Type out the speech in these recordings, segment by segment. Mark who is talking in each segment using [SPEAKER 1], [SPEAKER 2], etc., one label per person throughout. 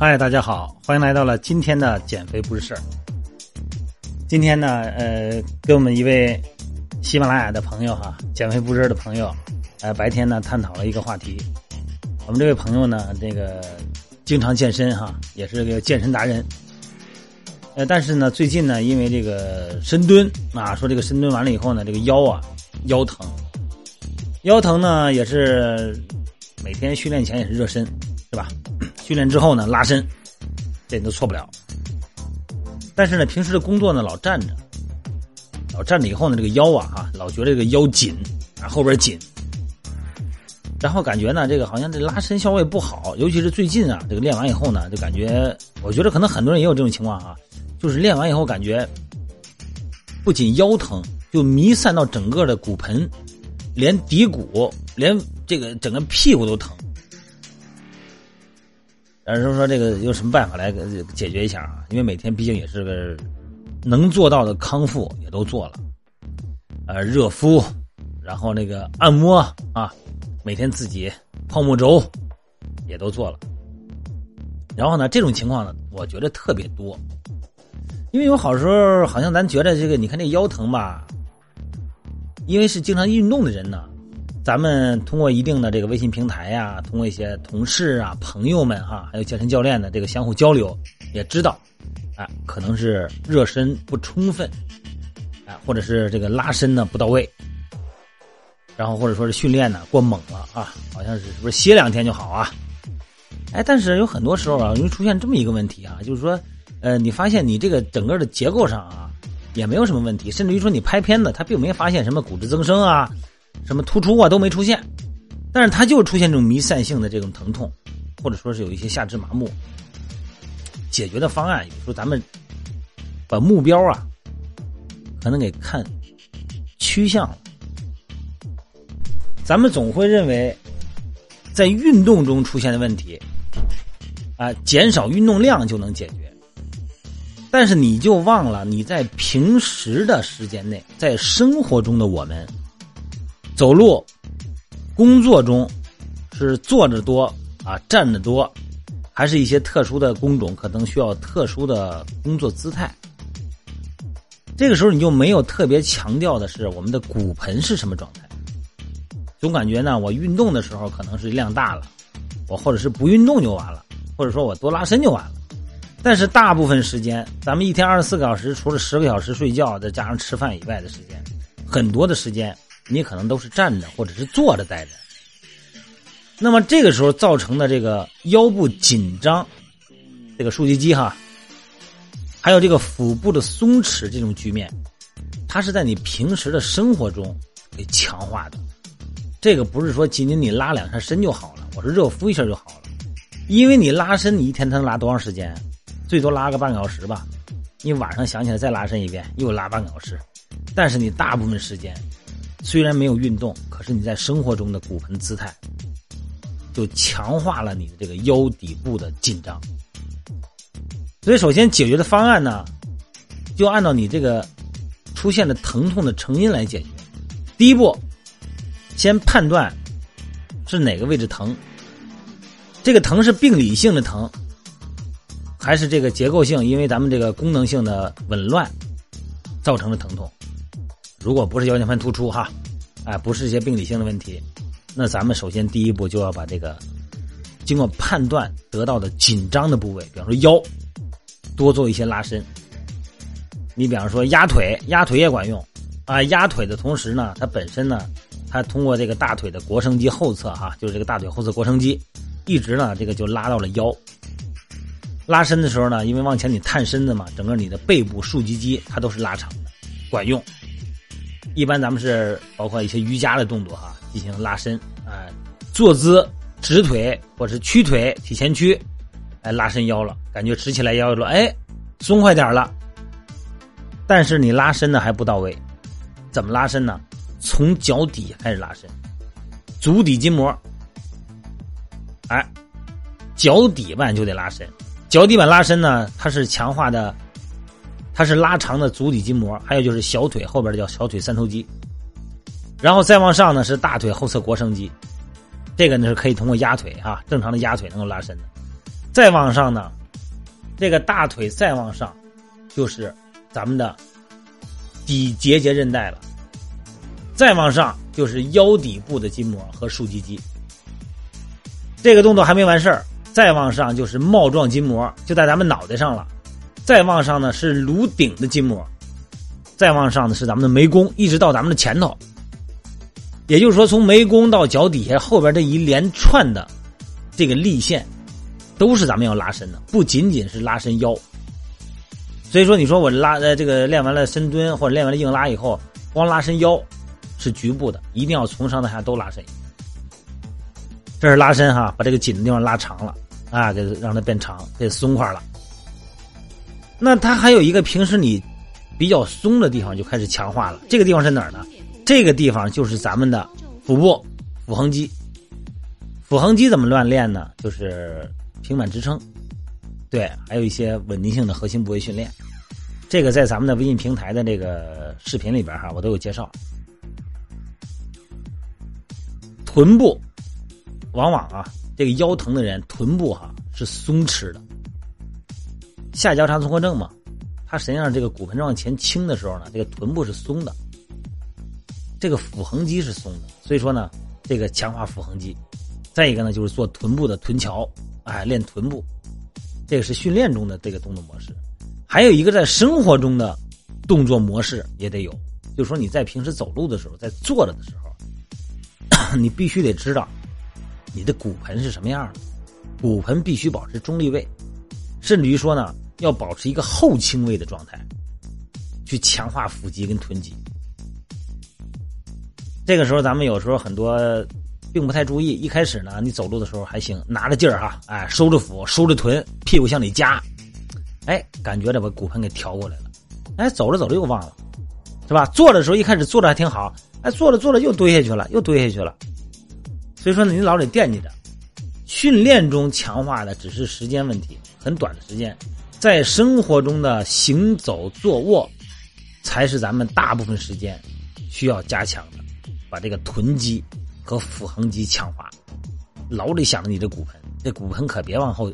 [SPEAKER 1] 嗨，大家好，欢迎来到了今天的减肥不是事儿。今天呢，呃，跟我们一位喜马拉雅的朋友哈，减肥不是的朋友，呃，白天呢探讨了一个话题。我们这位朋友呢，这个经常健身哈，也是个健身达人。呃，但是呢，最近呢，因为这个深蹲啊，说这个深蹲完了以后呢，这个腰啊腰疼，腰疼呢也是每天训练前也是热身，是吧？训练之后呢，拉伸，这你都错不了。但是呢，平时的工作呢，老站着，老站着以后呢，这个腰啊，哈，老觉得这个腰紧啊，后边紧，然后感觉呢，这个好像这拉伸效果也不好，尤其是最近啊，这个练完以后呢，就感觉，我觉得可能很多人也有这种情况啊，就是练完以后感觉不仅腰疼，就弥散到整个的骨盆，连骶骨，连这个整个屁股都疼。但是说这个有什么办法来解决一下啊？因为每天毕竟也是个能做到的康复也都做了，呃，热敷，然后那个按摩啊，每天自己泡沫轴也都做了。然后呢，这种情况呢，我觉得特别多，因为有好时候好像咱觉得这个，你看这腰疼吧，因为是经常运动的人呢。咱们通过一定的这个微信平台呀，通过一些同事啊、朋友们哈，还有健身教练的这个相互交流，也知道，啊，可能是热身不充分，啊，或者是这个拉伸呢不到位，然后或者说是训练呢过猛了啊，好像是是不是歇两天就好啊？哎，但是有很多时候啊，容易出现这么一个问题啊，就是说，呃，你发现你这个整个的结构上啊，也没有什么问题，甚至于说你拍片子，他并没发现什么骨质增生啊。什么突出啊都没出现，但是它就出现这种弥散性的这种疼痛，或者说是有一些下肢麻木。解决的方案，有时候咱们把目标啊，可能给看趋向了。咱们总会认为，在运动中出现的问题，啊，减少运动量就能解决。但是你就忘了，你在平时的时间内，在生活中的我们。走路，工作中是坐着多啊，站着多，还是一些特殊的工种可能需要特殊的工作姿态？这个时候你就没有特别强调的是我们的骨盆是什么状态？总感觉呢，我运动的时候可能是量大了，我或者是不运动就完了，或者说我多拉伸就完了。但是大部分时间，咱们一天二十四个小时，除了十个小时睡觉，再加上吃饭以外的时间，很多的时间。你可能都是站着或者是坐着待着，那么这个时候造成的这个腰部紧张，这个竖脊肌哈，还有这个腹部的松弛这种局面，它是在你平时的生活中给强化的。这个不是说仅仅你拉两下伸就好了，我说热敷一下就好了，因为你拉伸，你一天才能拉多长时间？最多拉个半个小时吧。你晚上想起来再拉伸一遍，又拉半个小时，但是你大部分时间。虽然没有运动，可是你在生活中的骨盆姿态，就强化了你的这个腰底部的紧张。所以，首先解决的方案呢，就按照你这个出现的疼痛的成因来解决。第一步，先判断是哪个位置疼，这个疼是病理性的疼，还是这个结构性，因为咱们这个功能性的紊乱造成的疼痛。如果不是腰间盘突出哈，哎，不是一些病理性的问题，那咱们首先第一步就要把这个经过判断得到的紧张的部位，比方说腰，多做一些拉伸。你比方说压腿，压腿也管用啊。压腿的同时呢，它本身呢，它通过这个大腿的腘绳肌后侧哈，就是这个大腿后侧腘绳肌，一直呢这个就拉到了腰。拉伸的时候呢，因为往前你探身子嘛，整个你的背部竖脊肌它都是拉长的，管用。一般咱们是包括一些瑜伽的动作哈，进行拉伸，哎，坐姿直腿或者是屈腿体前屈，哎，拉伸腰了，感觉直起来腰了，哎，松快点了。但是你拉伸的还不到位，怎么拉伸呢？从脚底开始拉伸，足底筋膜，哎，脚底板就得拉伸，脚底板拉伸呢，它是强化的。它是拉长的足底筋膜，还有就是小腿后边的叫小腿三头肌，然后再往上呢是大腿后侧腘绳肌，这个呢是可以通过压腿啊，正常的压腿能够拉伸的。再往上呢，这个大腿再往上，就是咱们的底结节韧带了。再往上就是腰底部的筋膜和竖脊肌。这个动作还没完事儿，再往上就是帽状筋膜，就在咱们脑袋上了。再往上呢是颅顶的筋膜，再往上呢是咱们的眉弓，一直到咱们的前头。也就是说，从眉弓到脚底下后边这一连串的这个力线，都是咱们要拉伸的，不仅仅是拉伸腰。所以说，你说我拉呃这个练完了深蹲或者练完了硬拉以后，光拉伸腰是局部的，一定要从上到下都拉伸。这是拉伸哈，把这个紧的地方拉长了啊，给让它变长，给松快了。那它还有一个平时你比较松的地方就开始强化了，这个地方是哪儿呢？这个地方就是咱们的腹部腹横肌，腹横肌怎么乱练呢？就是平板支撑，对，还有一些稳定性的核心部位训练。这个在咱们的微信平台的这个视频里边哈，我都有介绍。臀部往往啊，这个腰疼的人臀部哈是松弛的，下交叉综合症嘛，它实际上这个骨盆往前倾的时候呢，这个臀部是松的。这个腹横肌是松的，所以说呢，这个强化腹横肌。再一个呢，就是做臀部的臀桥，哎，练臀部，这个是训练中的这个动作模式。还有一个在生活中的动作模式也得有，就是说你在平时走路的时候，在坐着的时候，你必须得知道你的骨盆是什么样的，骨盆必须保持中立位，甚至于说呢，要保持一个后倾位的状态，去强化腹肌跟臀肌。这个时候，咱们有时候很多并不太注意。一开始呢，你走路的时候还行，拿着劲儿哈，哎，收着腹，收着臀，屁股向里夹，哎，感觉着把骨盆给调过来了。哎，走着走着又忘了，是吧？坐的时候一开始坐着还挺好，哎，坐着坐着又蹲下去了，又蹲下去了。所以说呢，你老得惦记着，训练中强化的只是时间问题，很短的时间，在生活中的行走、坐卧，才是咱们大部分时间需要加强的。把这个臀肌和腹横肌强化，牢里想着你的骨盆，这骨盆可别往后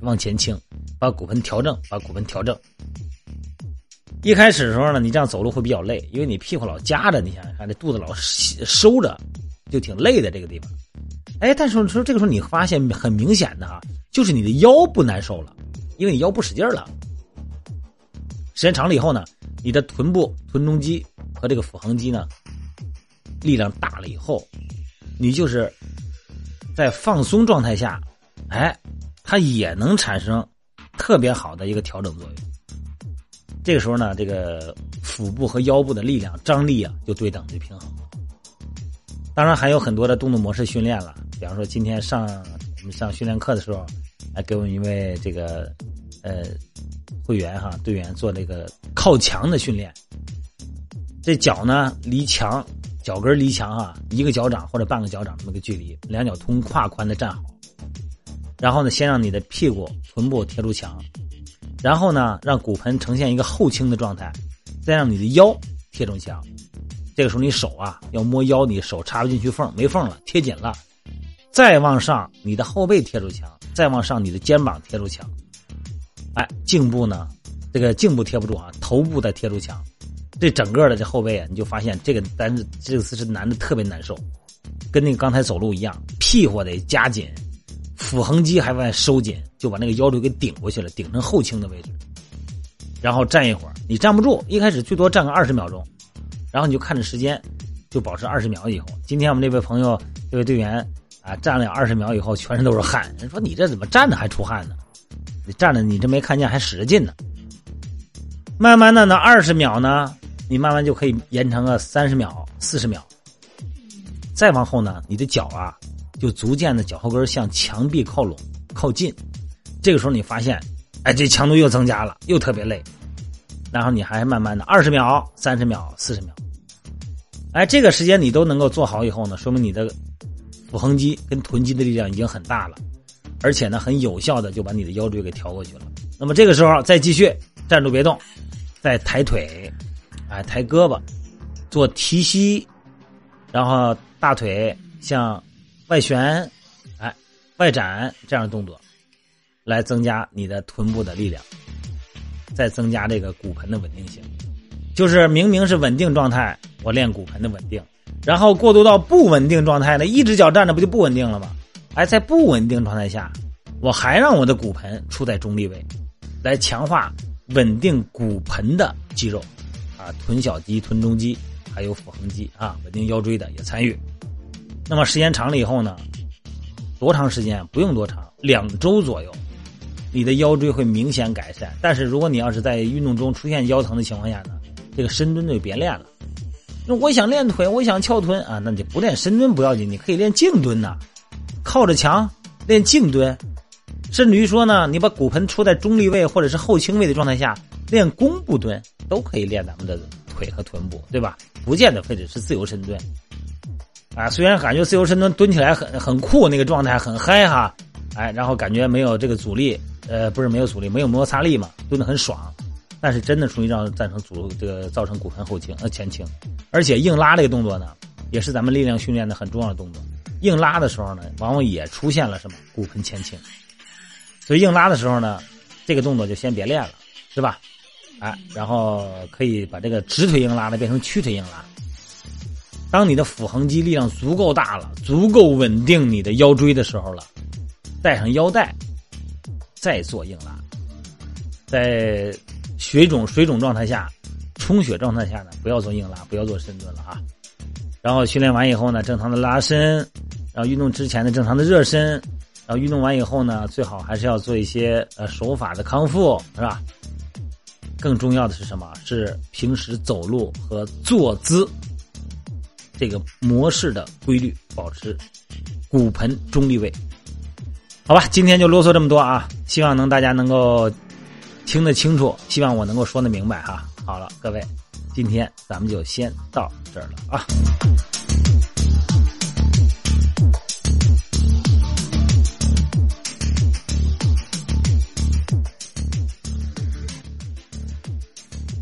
[SPEAKER 1] 往前倾，把骨盆调正，把骨盆调正。一开始的时候呢，你这样走路会比较累，因为你屁股老夹着，你想想看，这肚子老收着，就挺累的这个地方。哎，但是说这个时候你发现很明显的哈，就是你的腰不难受了，因为你腰不使劲了。时间长了以后呢，你的臀部臀中肌和这个腹横肌呢。力量大了以后，你就是在放松状态下，哎，它也能产生特别好的一个调整作用。这个时候呢，这个腹部和腰部的力量张力啊，就对等的平衡。当然还有很多的动作模式训练了，比方说今天上我们上训练课的时候，来给我们一位这个呃会员哈队员做这个靠墙的训练，这脚呢离墙。脚跟离墙啊，一个脚掌或者半个脚掌这么个距离，两脚同胯宽的站好。然后呢，先让你的屁股、臀部贴住墙，然后呢，让骨盆呈现一个后倾的状态，再让你的腰贴住墙。这个时候你手啊要摸腰，你手插不进去缝，没缝了，贴紧了。再往上，你的后背贴住墙，再往上，你的肩膀贴住墙。哎，颈部呢，这个颈部贴不住啊，头部再贴住墙。这整个的这后背啊，你就发现这个单子这个姿势难的特别难受，跟那个刚才走路一样，屁股得夹紧，腹横肌还往外收紧，就把那个腰椎给顶过去了，顶成后倾的位置。然后站一会儿，你站不住，一开始最多站个二十秒钟，然后你就看着时间，就保持二十秒以后。今天我们这位朋友这位队员啊，站了二十秒以后，全身都是汗。人说你这怎么站着还出汗呢？站着你这没看见还使着劲呢。慢慢的，那二十秒呢？你慢慢就可以延长个三十秒、四十秒，再往后呢，你的脚啊，就逐渐的脚后跟向墙壁靠拢、靠近。这个时候你发现，哎，这强度又增加了，又特别累。然后你还慢慢的二十秒、三十秒、四十秒，哎，这个时间你都能够做好以后呢，说明你的腹横肌跟臀肌的力量已经很大了，而且呢，很有效的就把你的腰椎给调过去了。那么这个时候再继续站住别动，再抬腿。哎，抬胳膊，做提膝，然后大腿向外旋，哎，外展这样的动作，来增加你的臀部的力量，再增加这个骨盆的稳定性。就是明明是稳定状态，我练骨盆的稳定，然后过渡到不稳定状态呢，一只脚站着不就不稳定了吗？哎，在不稳定状态下，我还让我的骨盆处在中立位，来强化稳定骨盆的肌肉，啊，臀小肌、臀中肌，还有腹横肌啊，稳定腰椎的也参与。那么时间长了以后呢，多长时间？不用多长，两周左右，你的腰椎会明显改善。但是如果你要是在运动中出现腰疼的情况下呢？这个深蹲就别练了。那我想练腿，我想翘臀啊，那就不练深蹲不要紧，你可以练静蹲呐，靠着墙练静蹲，甚至于说呢，你把骨盆处在中立位或者是后倾位的状态下练弓步蹲，都可以练咱们的腿和臀部，对吧？不见得非得是自由深蹲啊。虽然感觉自由深蹲蹲起来很很酷，那个状态很嗨哈，哎，然后感觉没有这个阻力，呃，不是没有阻力，没有摩擦力嘛，蹲得很爽。但是真的容易让造成阻这个造成骨盆后倾呃前倾，而且硬拉这个动作呢，也是咱们力量训练的很重要的动作。硬拉的时候呢，往往也出现了什么骨盆前倾，所以硬拉的时候呢，这个动作就先别练了，是吧？哎，然后可以把这个直腿硬拉呢变成屈腿硬拉。当你的腹横肌力量足够大了，足够稳定你的腰椎的时候了，带上腰带，再做硬拉，在。水肿水肿状态下，充血状态下呢，不要做硬拉，不要做深蹲了啊。然后训练完以后呢，正常的拉伸，然后运动之前的正常的热身，然后运动完以后呢，最好还是要做一些呃手法的康复，是吧？更重要的是什么？是平时走路和坐姿这个模式的规律，保持骨盆中立位。好吧，今天就啰嗦这么多啊，希望能大家能够。听得清楚，希望我能够说得明白哈。好了，各位，今天咱们就先到这儿了啊。